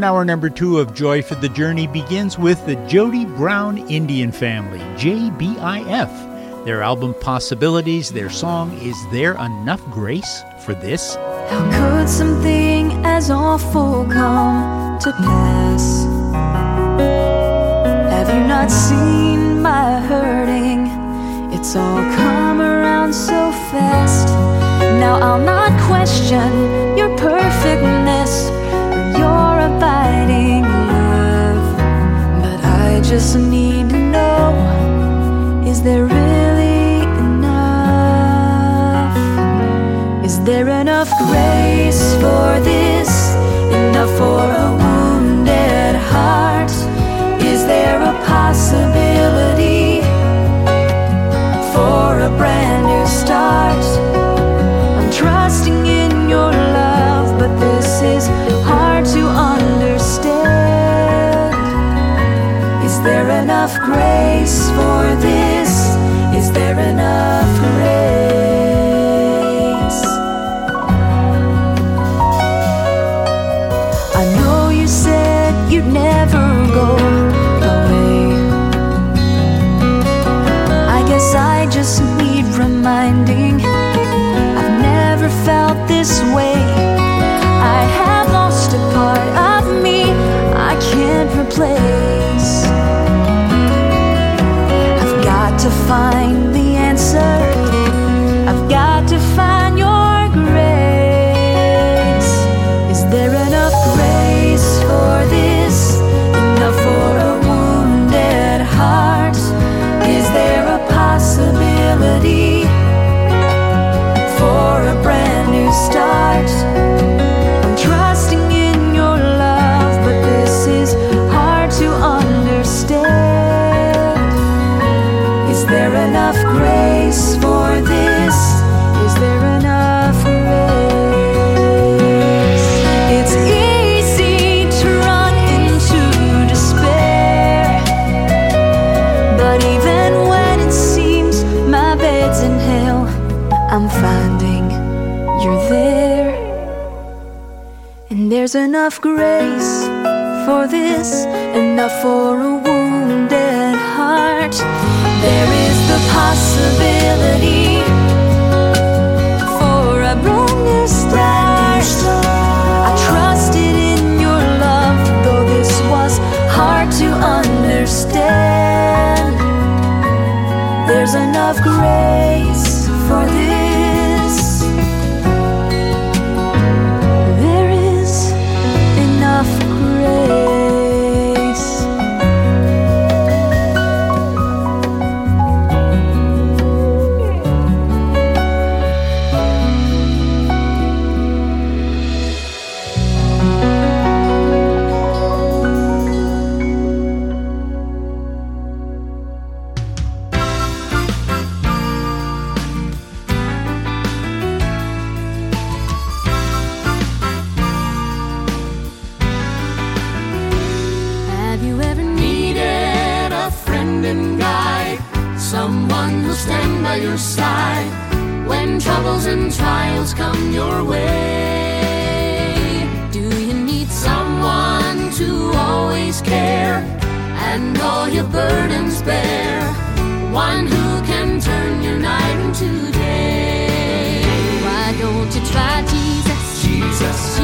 And our number two of Joy for the Journey begins with the Jody Brown Indian Family, JBIF. Their album Possibilities, their song Is There Enough Grace for This? How could something as awful come to pass? Have you not seen my hurting? It's all come around so fast. Now I'll not question your perfectness just need to know is there really enough? Is there enough grace for this? Enough for a wounded heart? Is there a possibility for a brand new start? Enough grace for this? Is there enough grace? I know you said you'd never go away. I guess I just need reminding. I've never felt this way. I have lost a part of me I can't replace. Enough grace for this, enough for a wounded heart. There is the possibility for a brand new start. I trusted in your love, though this was hard to understand. There's enough grace for this. Stand by your side when troubles and trials come your way. Do you need Someone to always care and all your burdens bear, one who can turn your night into day. Why don't you try Jesus? Jesus, Jesus,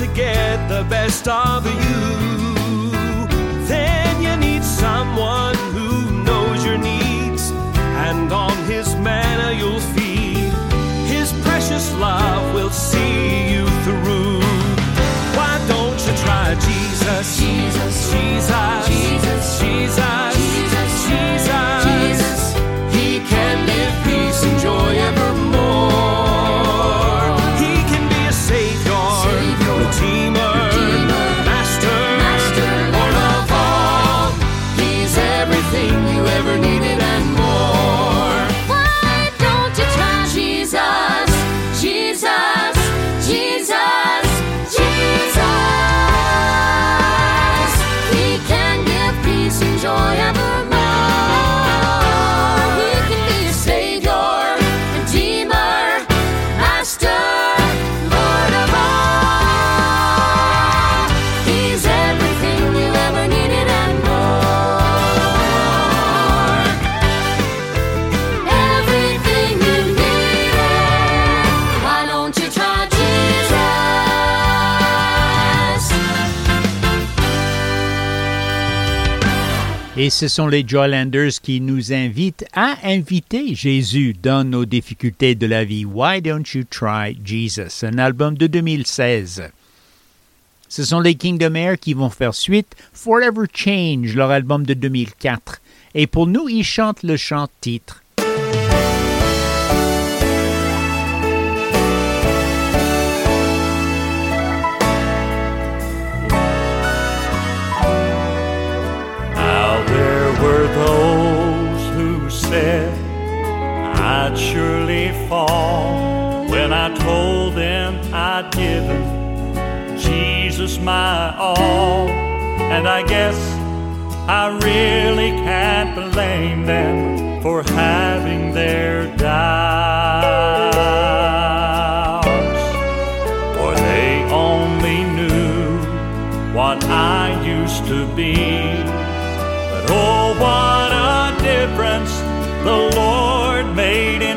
to get the best of you. Then you need someone who knows your needs, and on his manna you'll feed. His precious love will see you through. Why don't you try? Jesus, Jesus, Jesus, Et ce sont les Joylanders qui nous invitent à inviter Jésus dans nos difficultés de la vie. Why don't you try Jesus? Un album de 2016. Ce sont les Kingdom Air qui vont faire suite Forever Change, leur album de 2004. Et pour nous, ils chantent le chant titre I'd surely fall when I told them I'd given Jesus my all. And I guess I really can't blame them for having their die. waiting.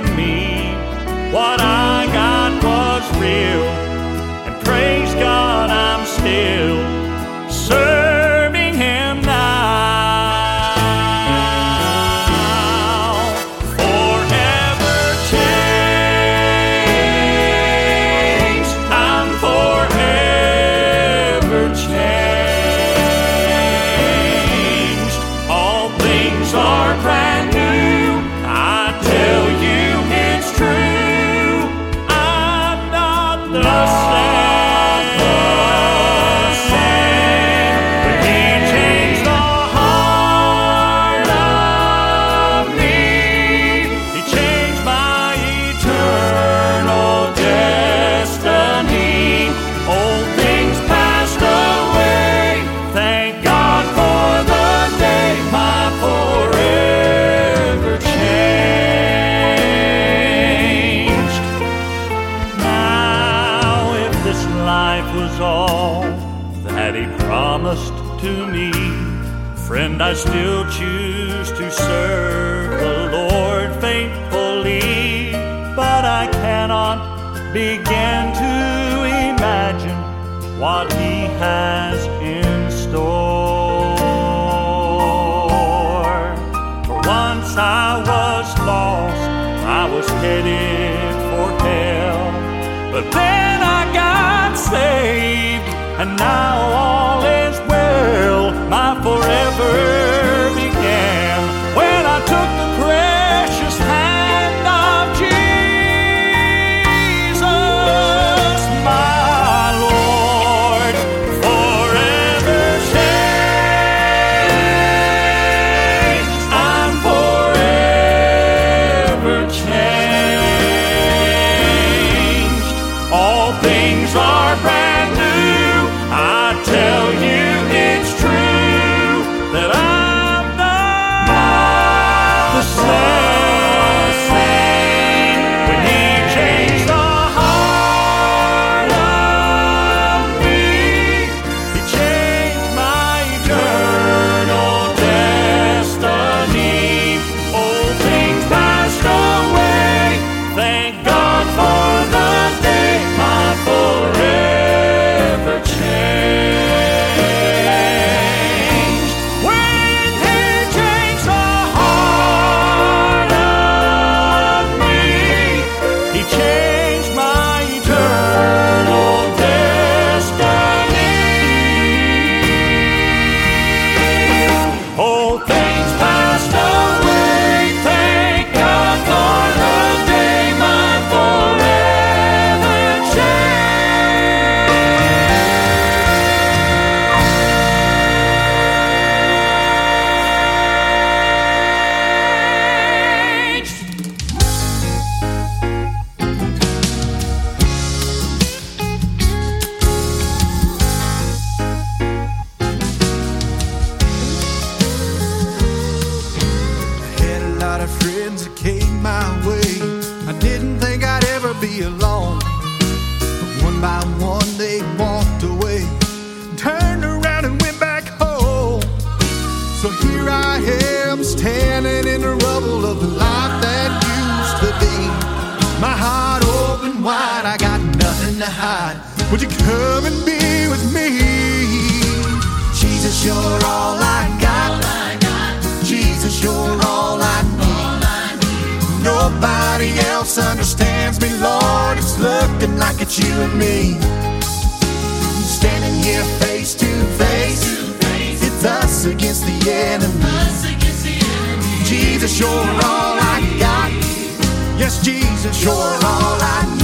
things wrong. jesus you're all i know nobody else understands me, Lord. It's looking like it's you and me. Standing here face to face, it's us against the enemy. Jesus, you're all I got. Yes, Jesus, you're all I need.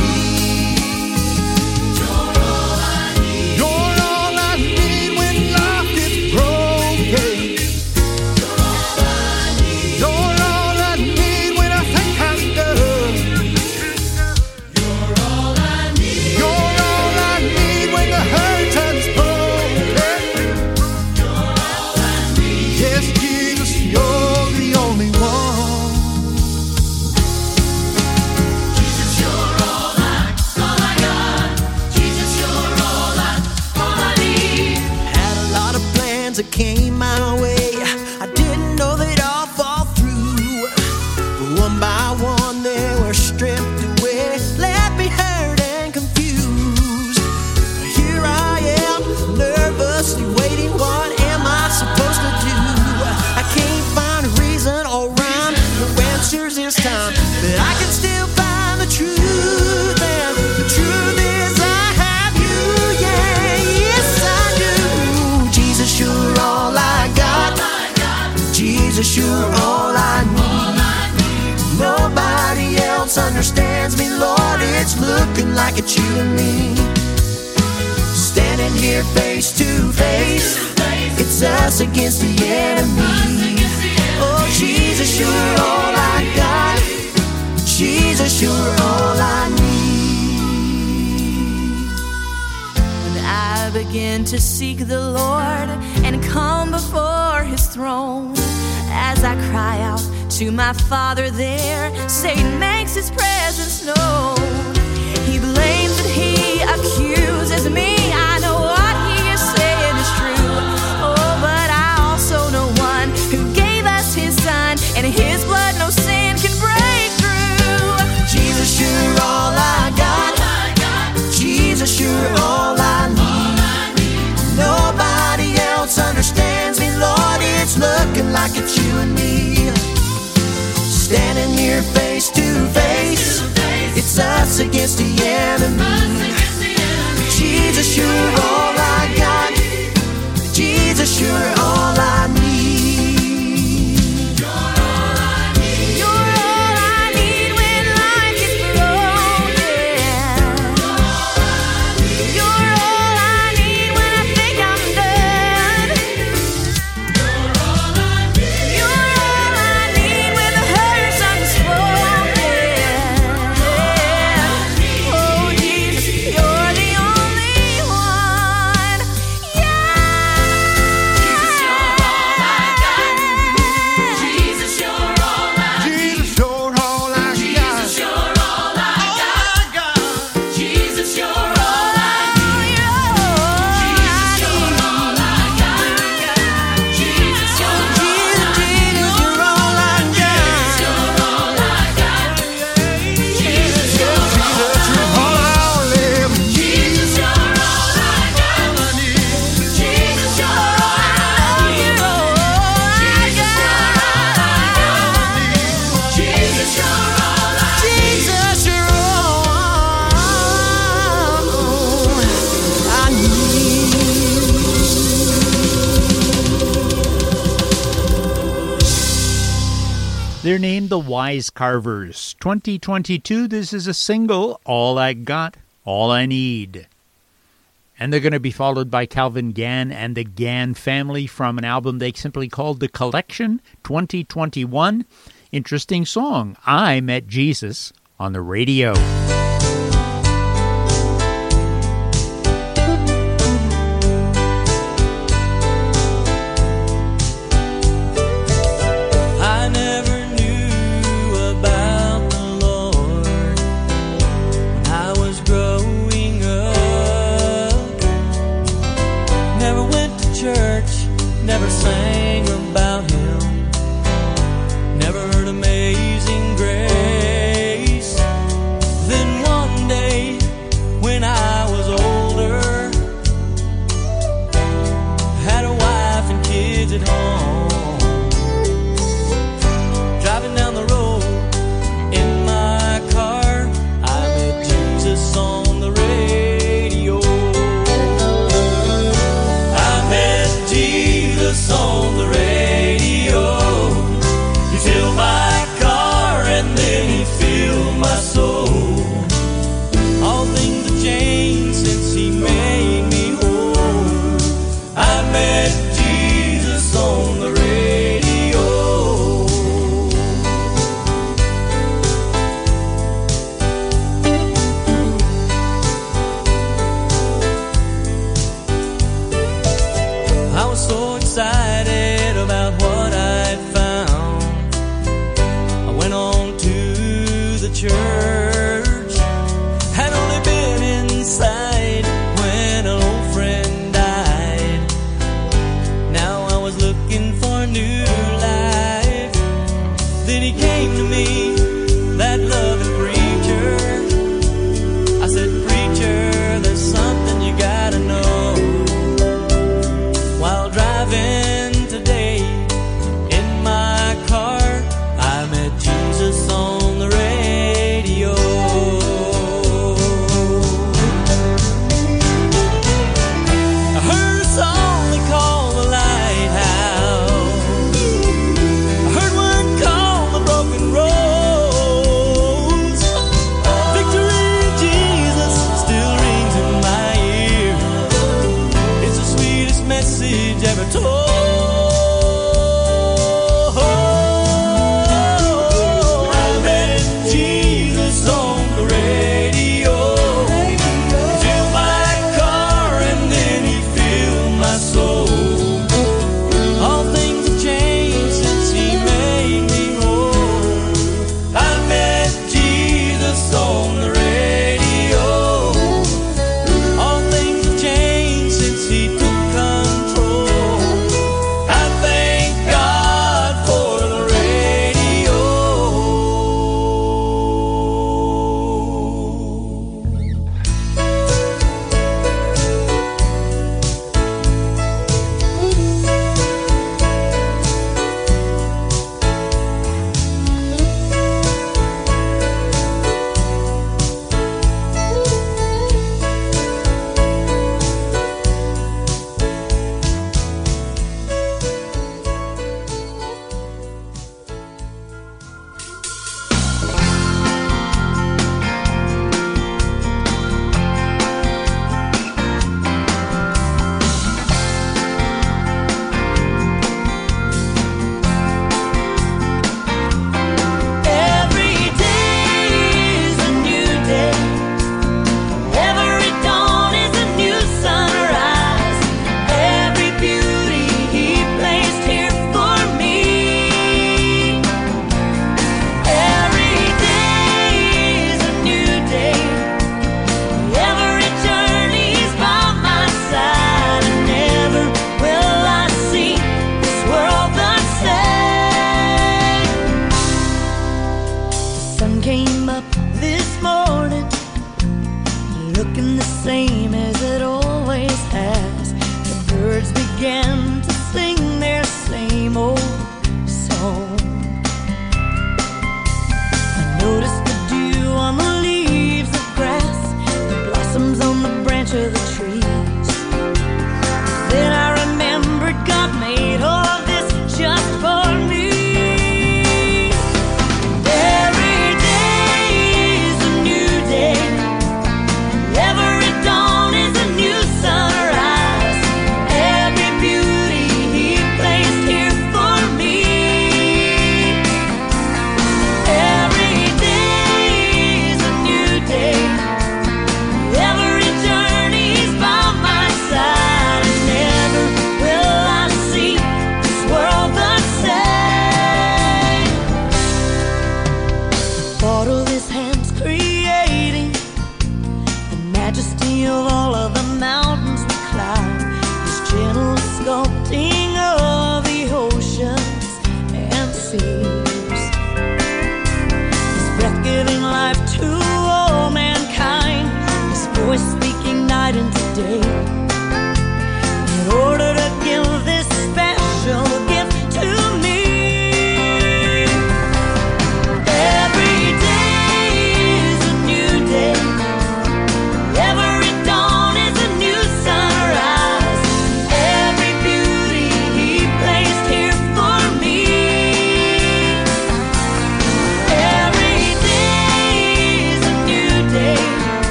Lord. It's looking like it's you and me. Standing here face to face, it's us against the enemy. Oh, Jesus, you're all I got. Jesus, you're all I need. When I begin to seek the Lord and come before his throne, as I cry out to my Father there, Satan makes his presence known. Looking like it's you and me. Standing here face to face, it's us against the enemy. Jesus, you're all I got. Jesus, you're Named the Wise Carvers. 2022, this is a single, All I Got, All I Need. And they're going to be followed by Calvin Gann and the Gann family from an album they simply called The Collection 2021. Interesting song, I Met Jesus on the radio.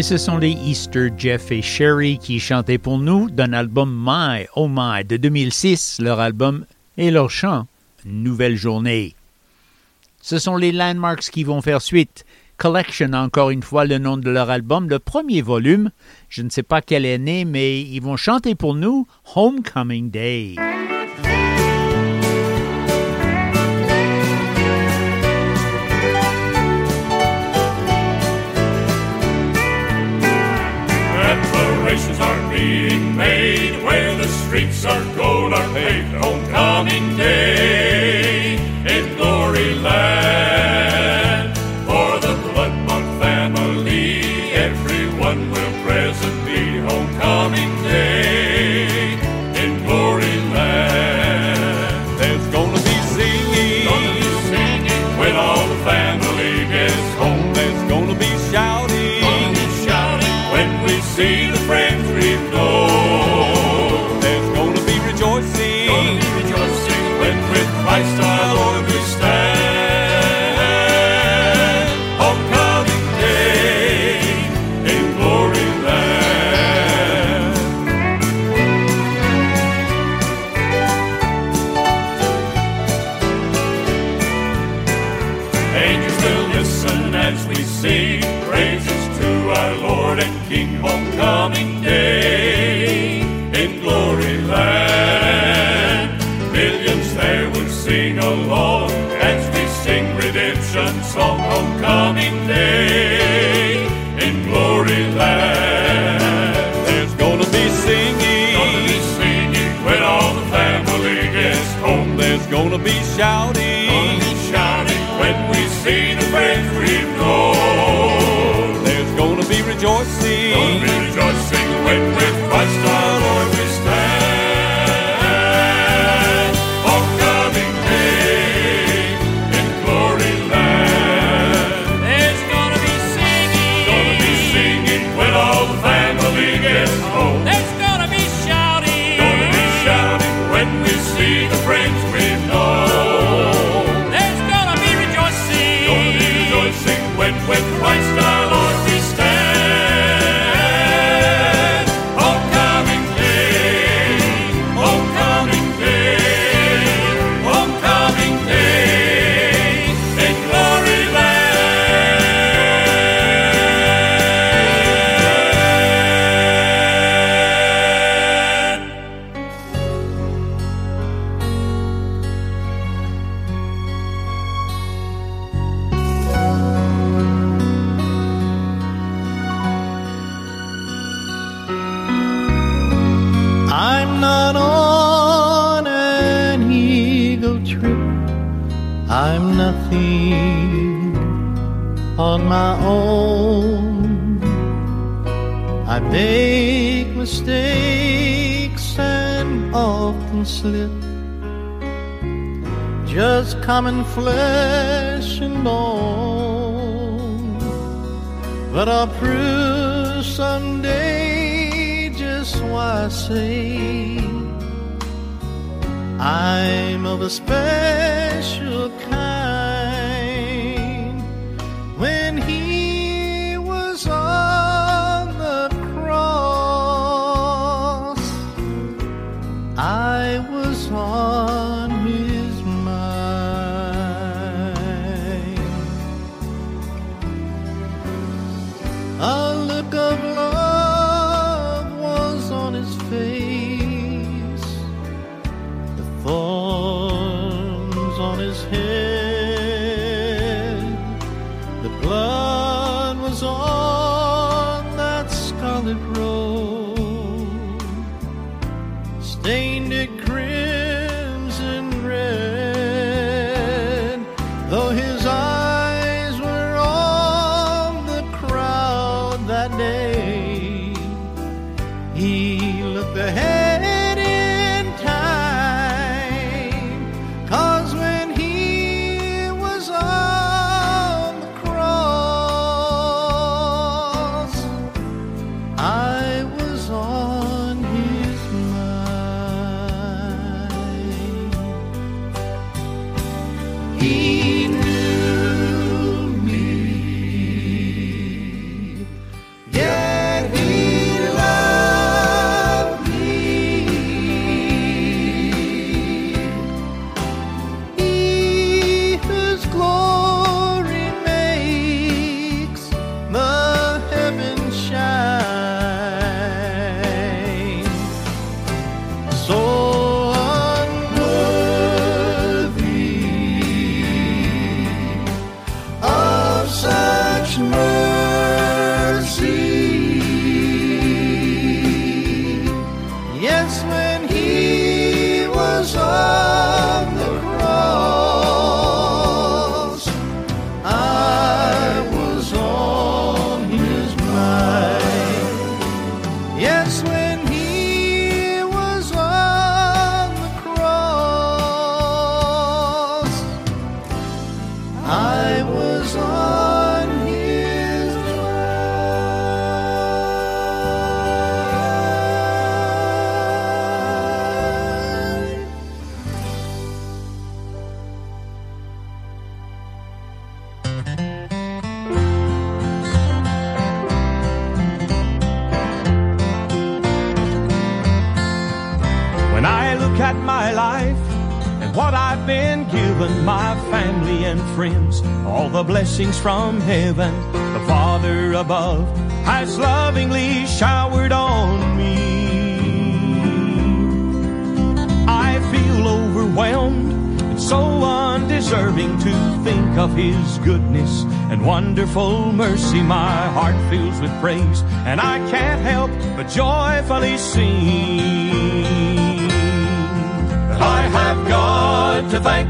Et ce sont les Easter Jeff et Sherry qui chantaient pour nous d'un album My Oh My de 2006, leur album et leur chant Nouvelle journée. Ce sont les Landmarks qui vont faire suite. Collection, encore une fois, le nom de leur album, le premier volume. Je ne sais pas quelle année, mais ils vont chanter pour nous Homecoming Day. being made where the streets are gold are paved homecoming day. coming on my own. I make mistakes and often slip. Just common flesh and bone. But I'll prove someday just why I say I'm of a special kind. Blessings from heaven, the Father above has lovingly showered on me. I feel overwhelmed and so undeserving to think of His goodness and wonderful mercy. My heart fills with praise, and I can't help but joyfully sing. I have God to thank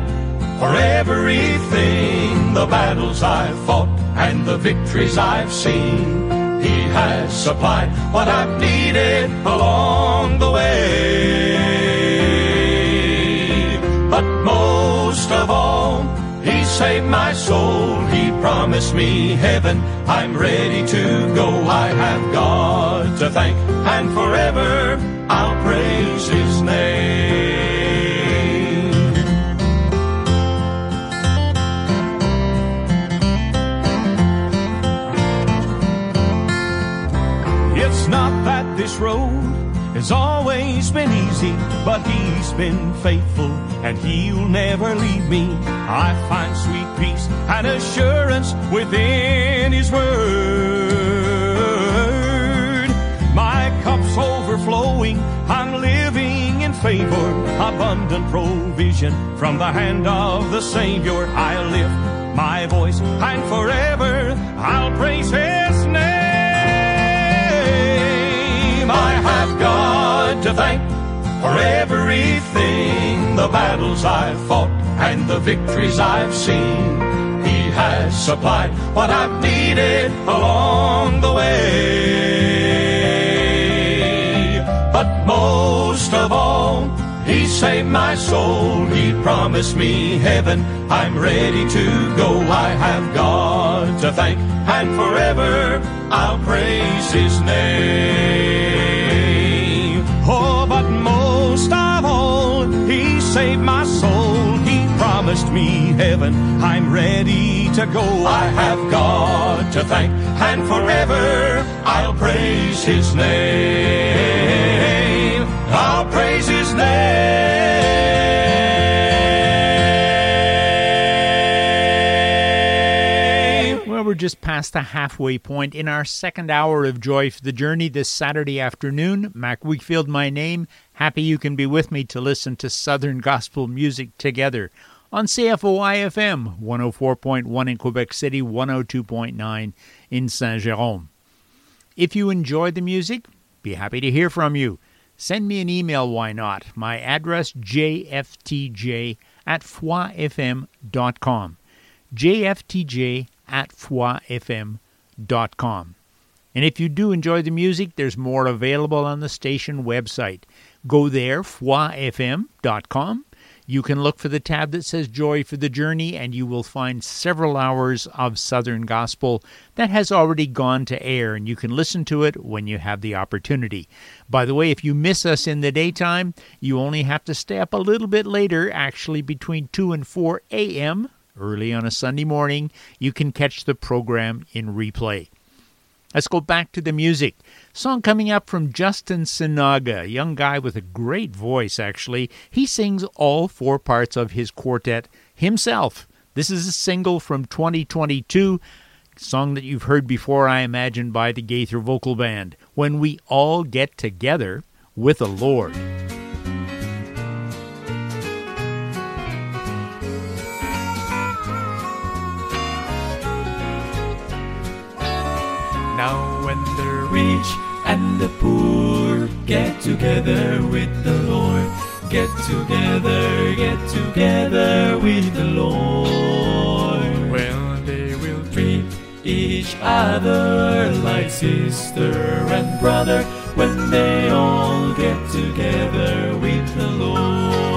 for everything, the battles I've fought and the victories I've seen. He has supplied what I've needed along the way. But most of all, He saved my soul. He promised me heaven. I'm ready to go. I have God to thank, and forever I'll praise His name. Road has always been easy, but He's been faithful and He'll never leave me. I find sweet peace and assurance within His Word. My cup's overflowing, I'm living in favor, abundant provision from the hand of the Savior. I'll lift my voice and forever I'll praise His I have God to thank for everything, the battles I've fought and the victories I've seen. He has supplied what I've needed along the way. But most of all, He saved my soul. He promised me heaven. I'm ready to go. I have God to thank, and forever I'll praise His name. He saved my soul. He promised me heaven. I'm ready to go. I have God to thank, and forever I'll praise His name. I'll praise His name. Just past the halfway point in our second hour of Joy for the Journey this Saturday afternoon. Mac Weekfield, my name. Happy you can be with me to listen to Southern Gospel music together on CFOI FM 104.1 in Quebec City, 102.9 in Saint Jerome. If you enjoy the music, be happy to hear from you. Send me an email, why not? My address, jftj at foifm.com. jftj at foifm.com. And if you do enjoy the music, there's more available on the station website. Go there, foifm.com. You can look for the tab that says Joy for the Journey, and you will find several hours of Southern Gospel that has already gone to air, and you can listen to it when you have the opportunity. By the way, if you miss us in the daytime, you only have to stay up a little bit later, actually between 2 and 4 a.m., early on a Sunday morning. You can catch the program in replay. Let's go back to the music. Song coming up from Justin Sinaga, a young guy with a great voice, actually. He sings all four parts of his quartet himself. This is a single from 2022, song that you've heard before, I imagine, by the Gaither Vocal Band. When we all get together with the Lord. Now when the rich and the poor get together with the Lord, get together, get together with the Lord. Well, they will treat each other like sister and brother when they all get together with the Lord.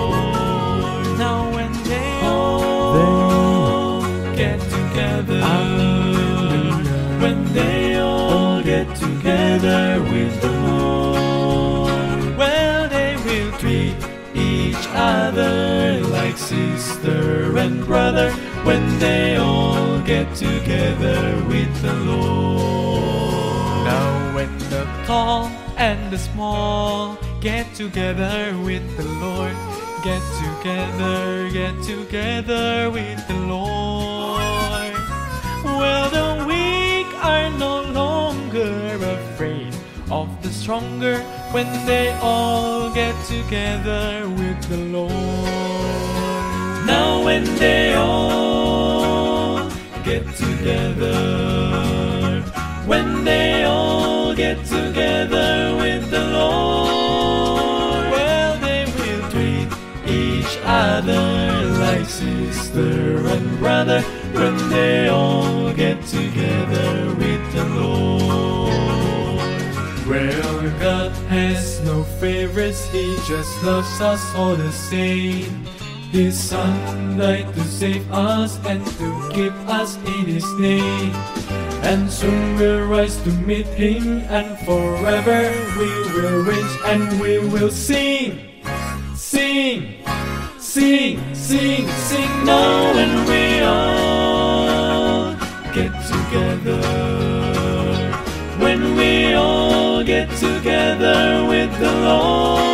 Together with the Lord, well, they will treat each other like sister and brother when they all get together with the Lord. Now, when the tall and the small get together with the Lord. Get together, get together with the Lord. Well, the weak are no longer afraid of the stronger when they all get together with the Lord. Now, when they all get together, when they all get together with the Lord, well, they will treat each other like sister and brother when they all get together with the Lord. Well, God has no favorites, He just loves us all the same. His Son died to save us and to keep us in His name. And soon we'll rise to meet Him, and forever we will reign and we will sing, sing, sing, sing, sing. Now when together, when we all get together with the Lord,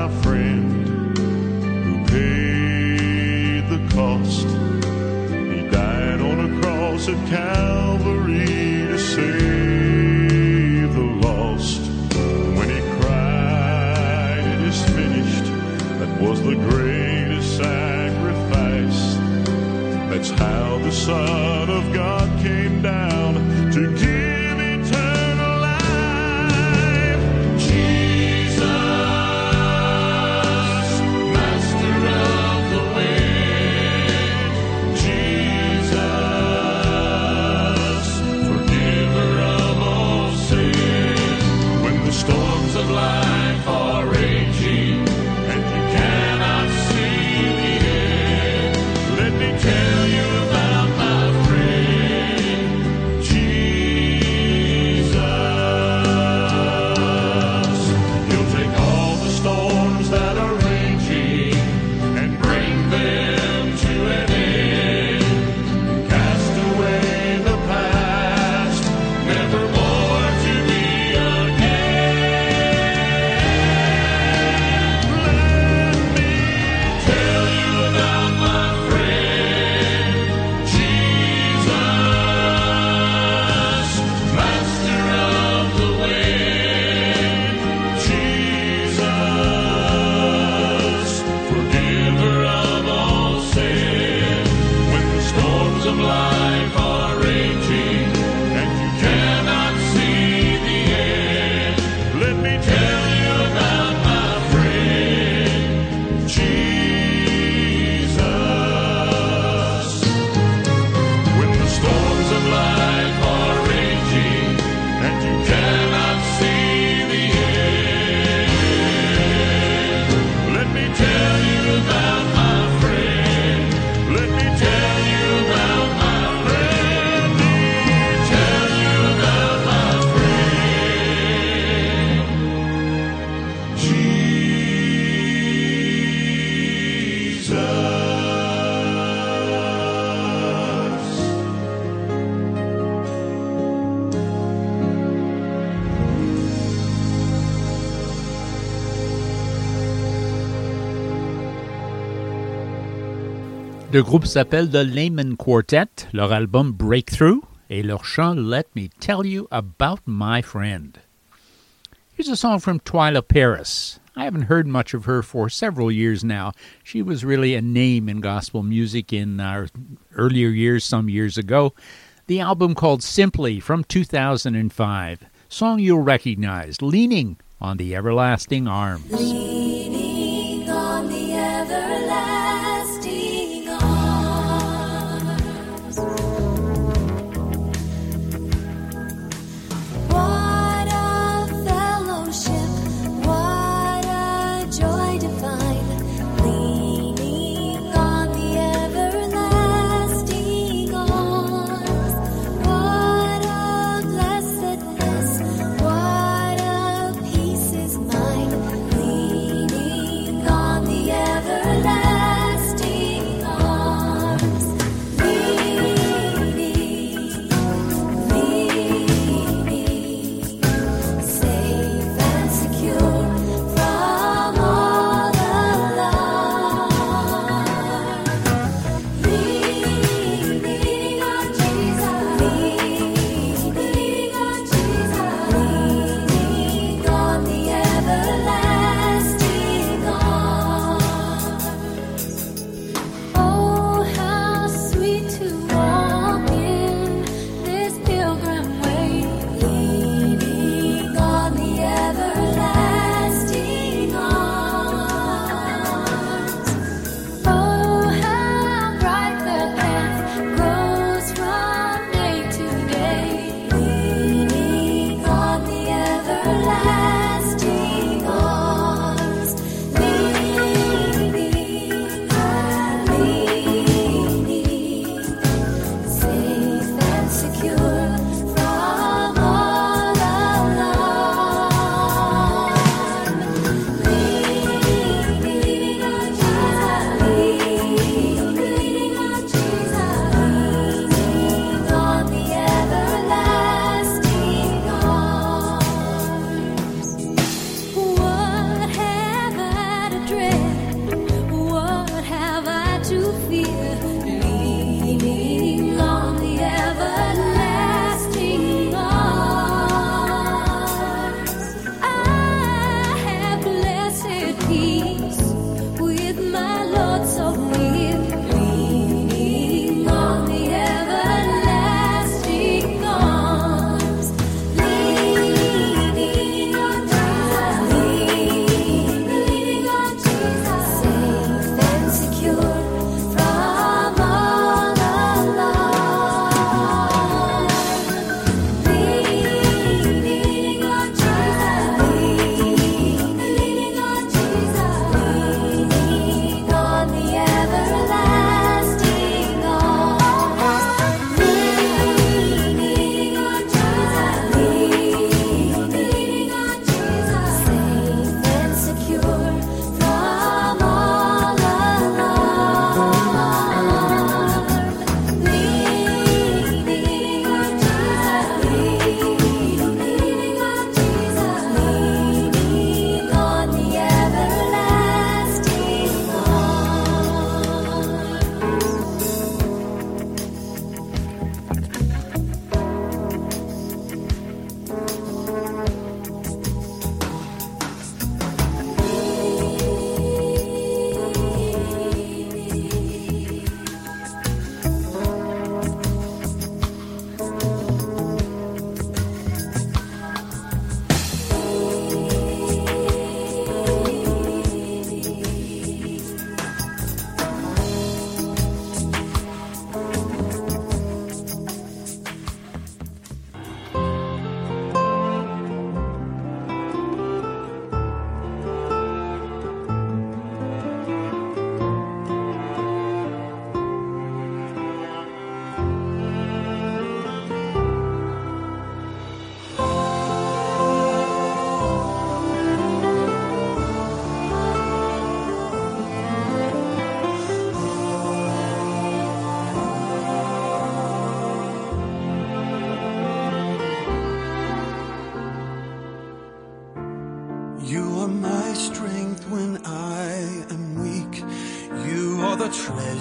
my friend who paid the cost. He died on a cross at Calvary Le groupe s'appelle The Layman Quartet, leur album Breakthrough et leur chant Let Me Tell You About My Friend. Here's a song from Twila Paris. I haven't heard much of her for several years now. She was really a name in gospel music in our earlier years, some years ago. The album called Simply from 2005. Song you'll recognize, Leaning on the Everlasting Arms. Leaning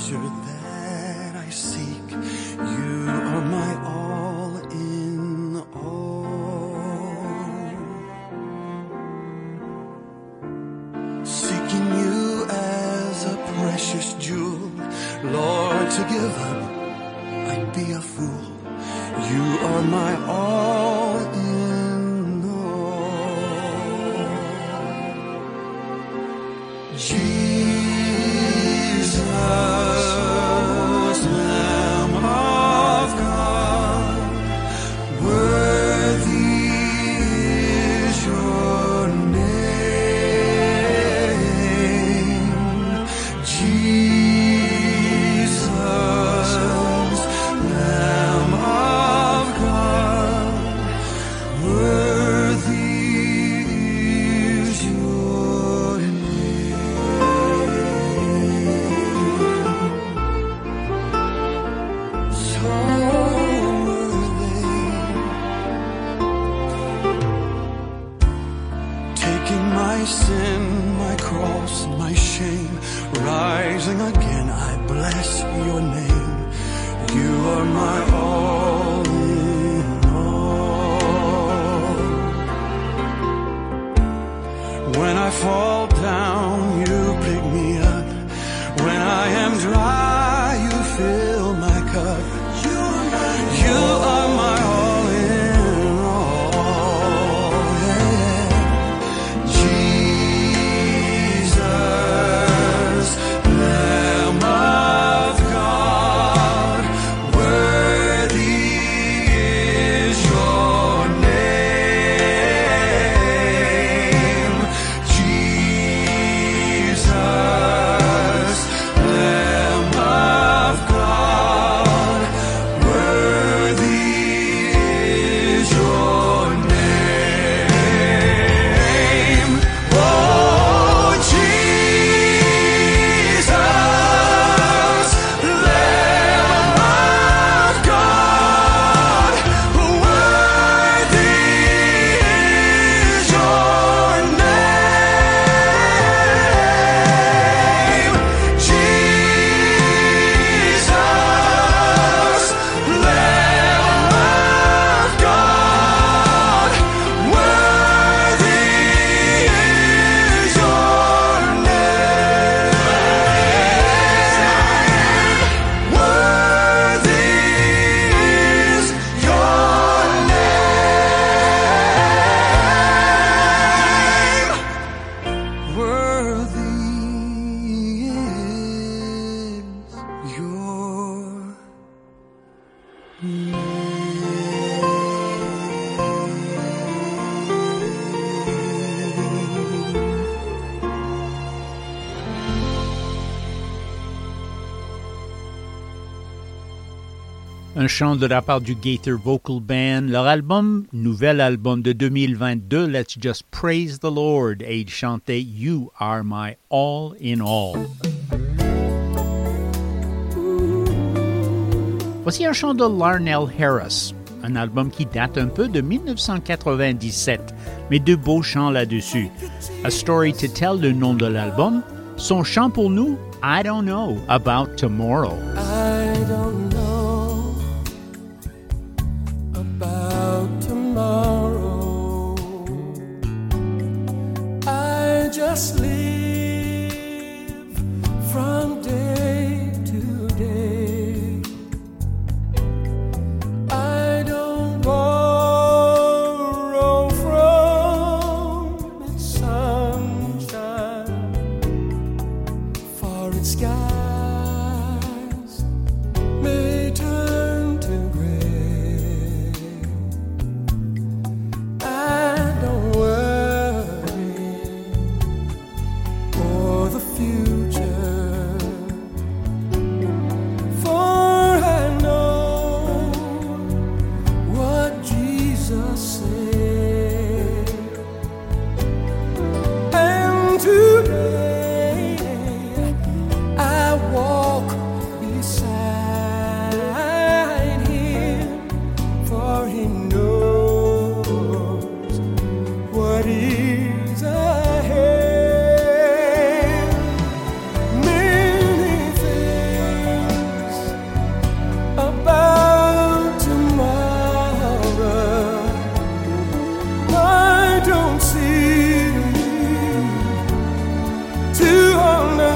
you're there. chant de la part du Gaither Vocal Band. Leur album, nouvel album de 2022, Let's Just Praise the Lord, et ils chantaient You Are My All in All. Voici un chant de Larnell Harris, un album qui date un peu de 1997, mais de beaux chants là-dessus. A Story to Tell, le nom de l'album. Son chant pour nous, I Don't Know About Tomorrow.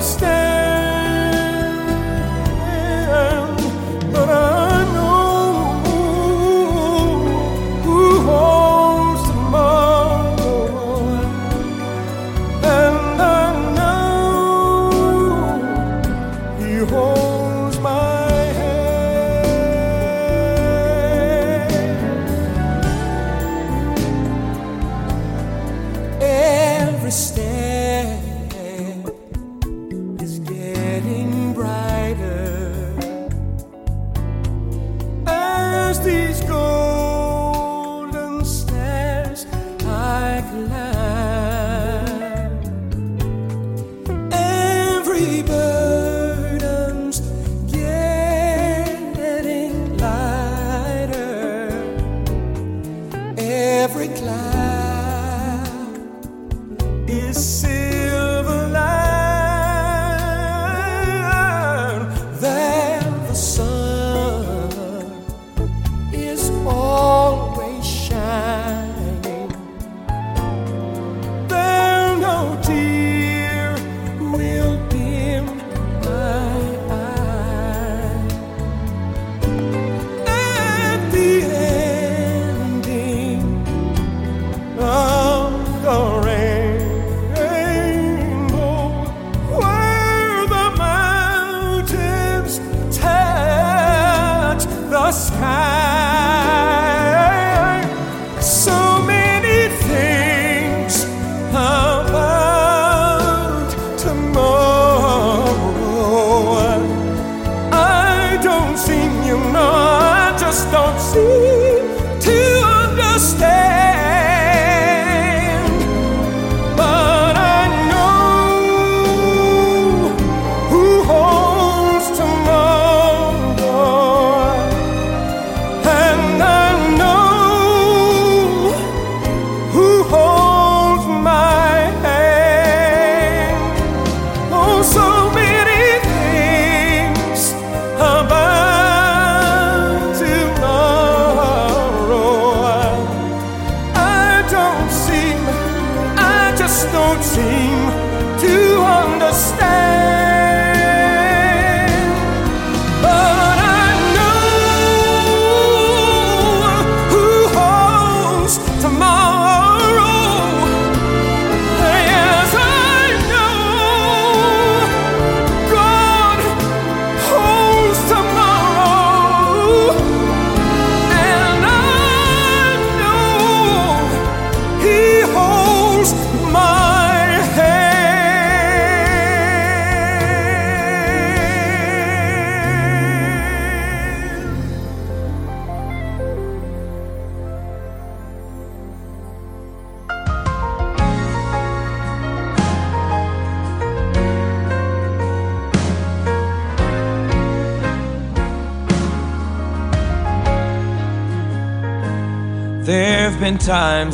stay.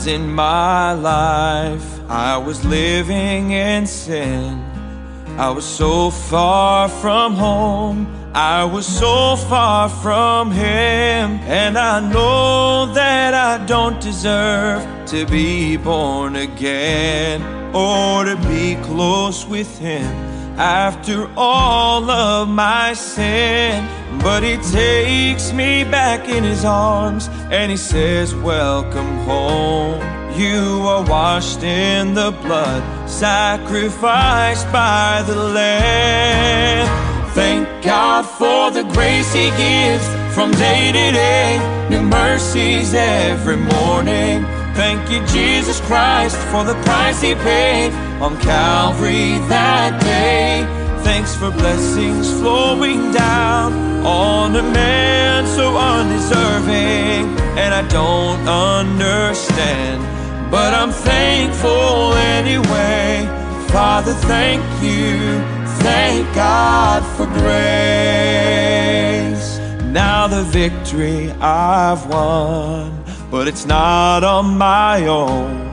In my life I was living in sin. I was so far from home. I was so far from Him. And I know that I don't deserve to be born again or to be close with Him after all of my sin. But he takes me back in his arms and he says, Welcome home. You are washed in the blood, sacrificed by the Lamb. Thank God for the grace he gives from day to day, new mercies every morning. Thank you, Jesus Christ, for the price he paid on Calvary that day. Thanks for blessings flowing down on a man so undeserving. And I don't understand, but I'm thankful anyway. Father, thank you. Thank God for grace. Now the victory I've won, but it's not on my own.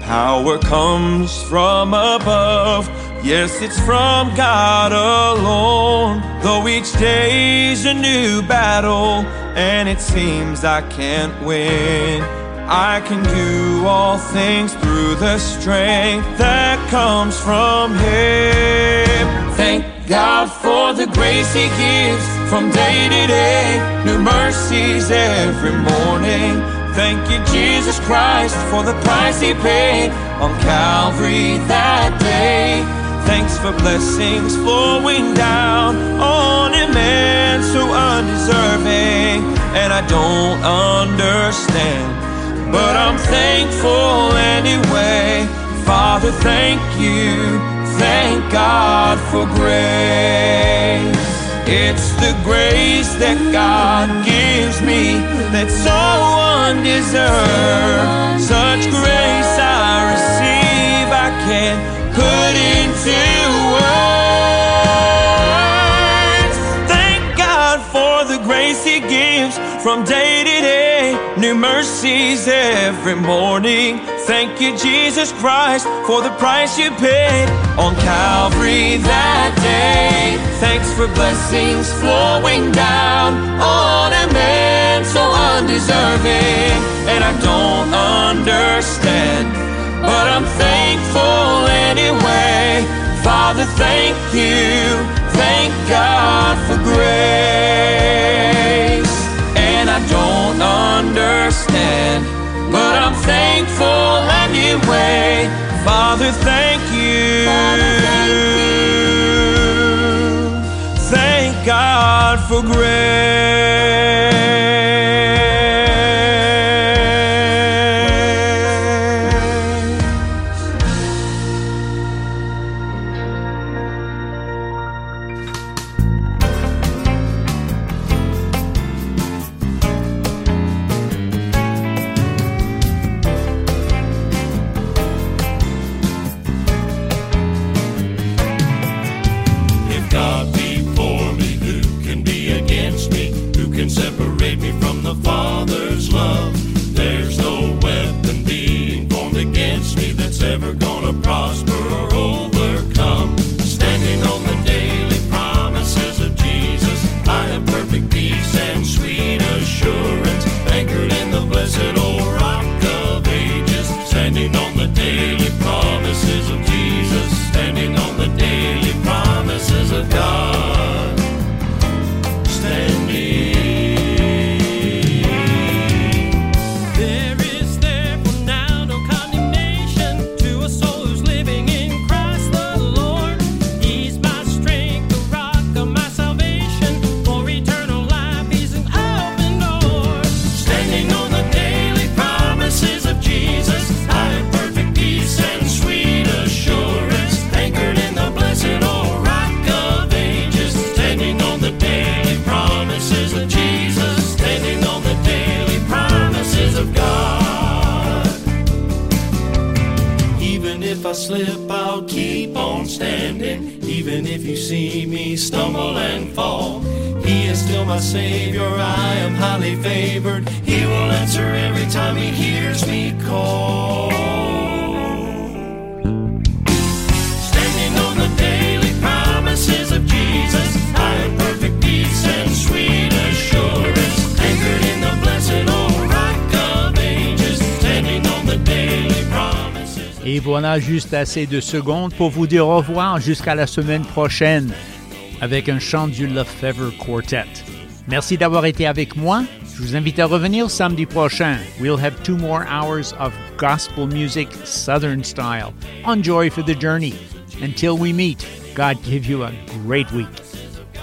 Power comes from above. Yes, it's from God alone. Though each day's a new battle, and it seems I can't win. I can do all things through the strength that comes from Him. Thank God for the grace He gives from day to day, new mercies every morning. Thank you, Jesus Christ, for the price He paid on Calvary that day. Thanks for blessings flowing down on a man so undeserving. And I don't understand, but I'm thankful anyway. Father, thank you. Thank God for grace. It's the grace that God gives me that's so undeserved. Such grace I receive, I can't put into words. Thank God for the grace He gives from day. New mercies every morning. Thank you, Jesus Christ, for the price you paid on Calvary that day. Thanks for blessings flowing down on a man so undeserving. And I don't understand, but I'm thankful anyway. Father, thank you. Thank God for grace. I don't understand, but I'm thankful anyway. Father, thank you. Thank God for grace. Juste assez de secondes pour vous dire au revoir jusqu'à la semaine prochaine avec un chant du LeFevre Quartet. Merci d'avoir été avec moi. Je vous invite à revenir samedi prochain. We'll have two more hours of gospel music, Southern style, Enjoy for the Journey. Until we meet, God give you a great week.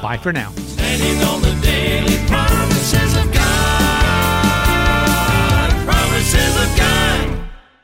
Bye for now.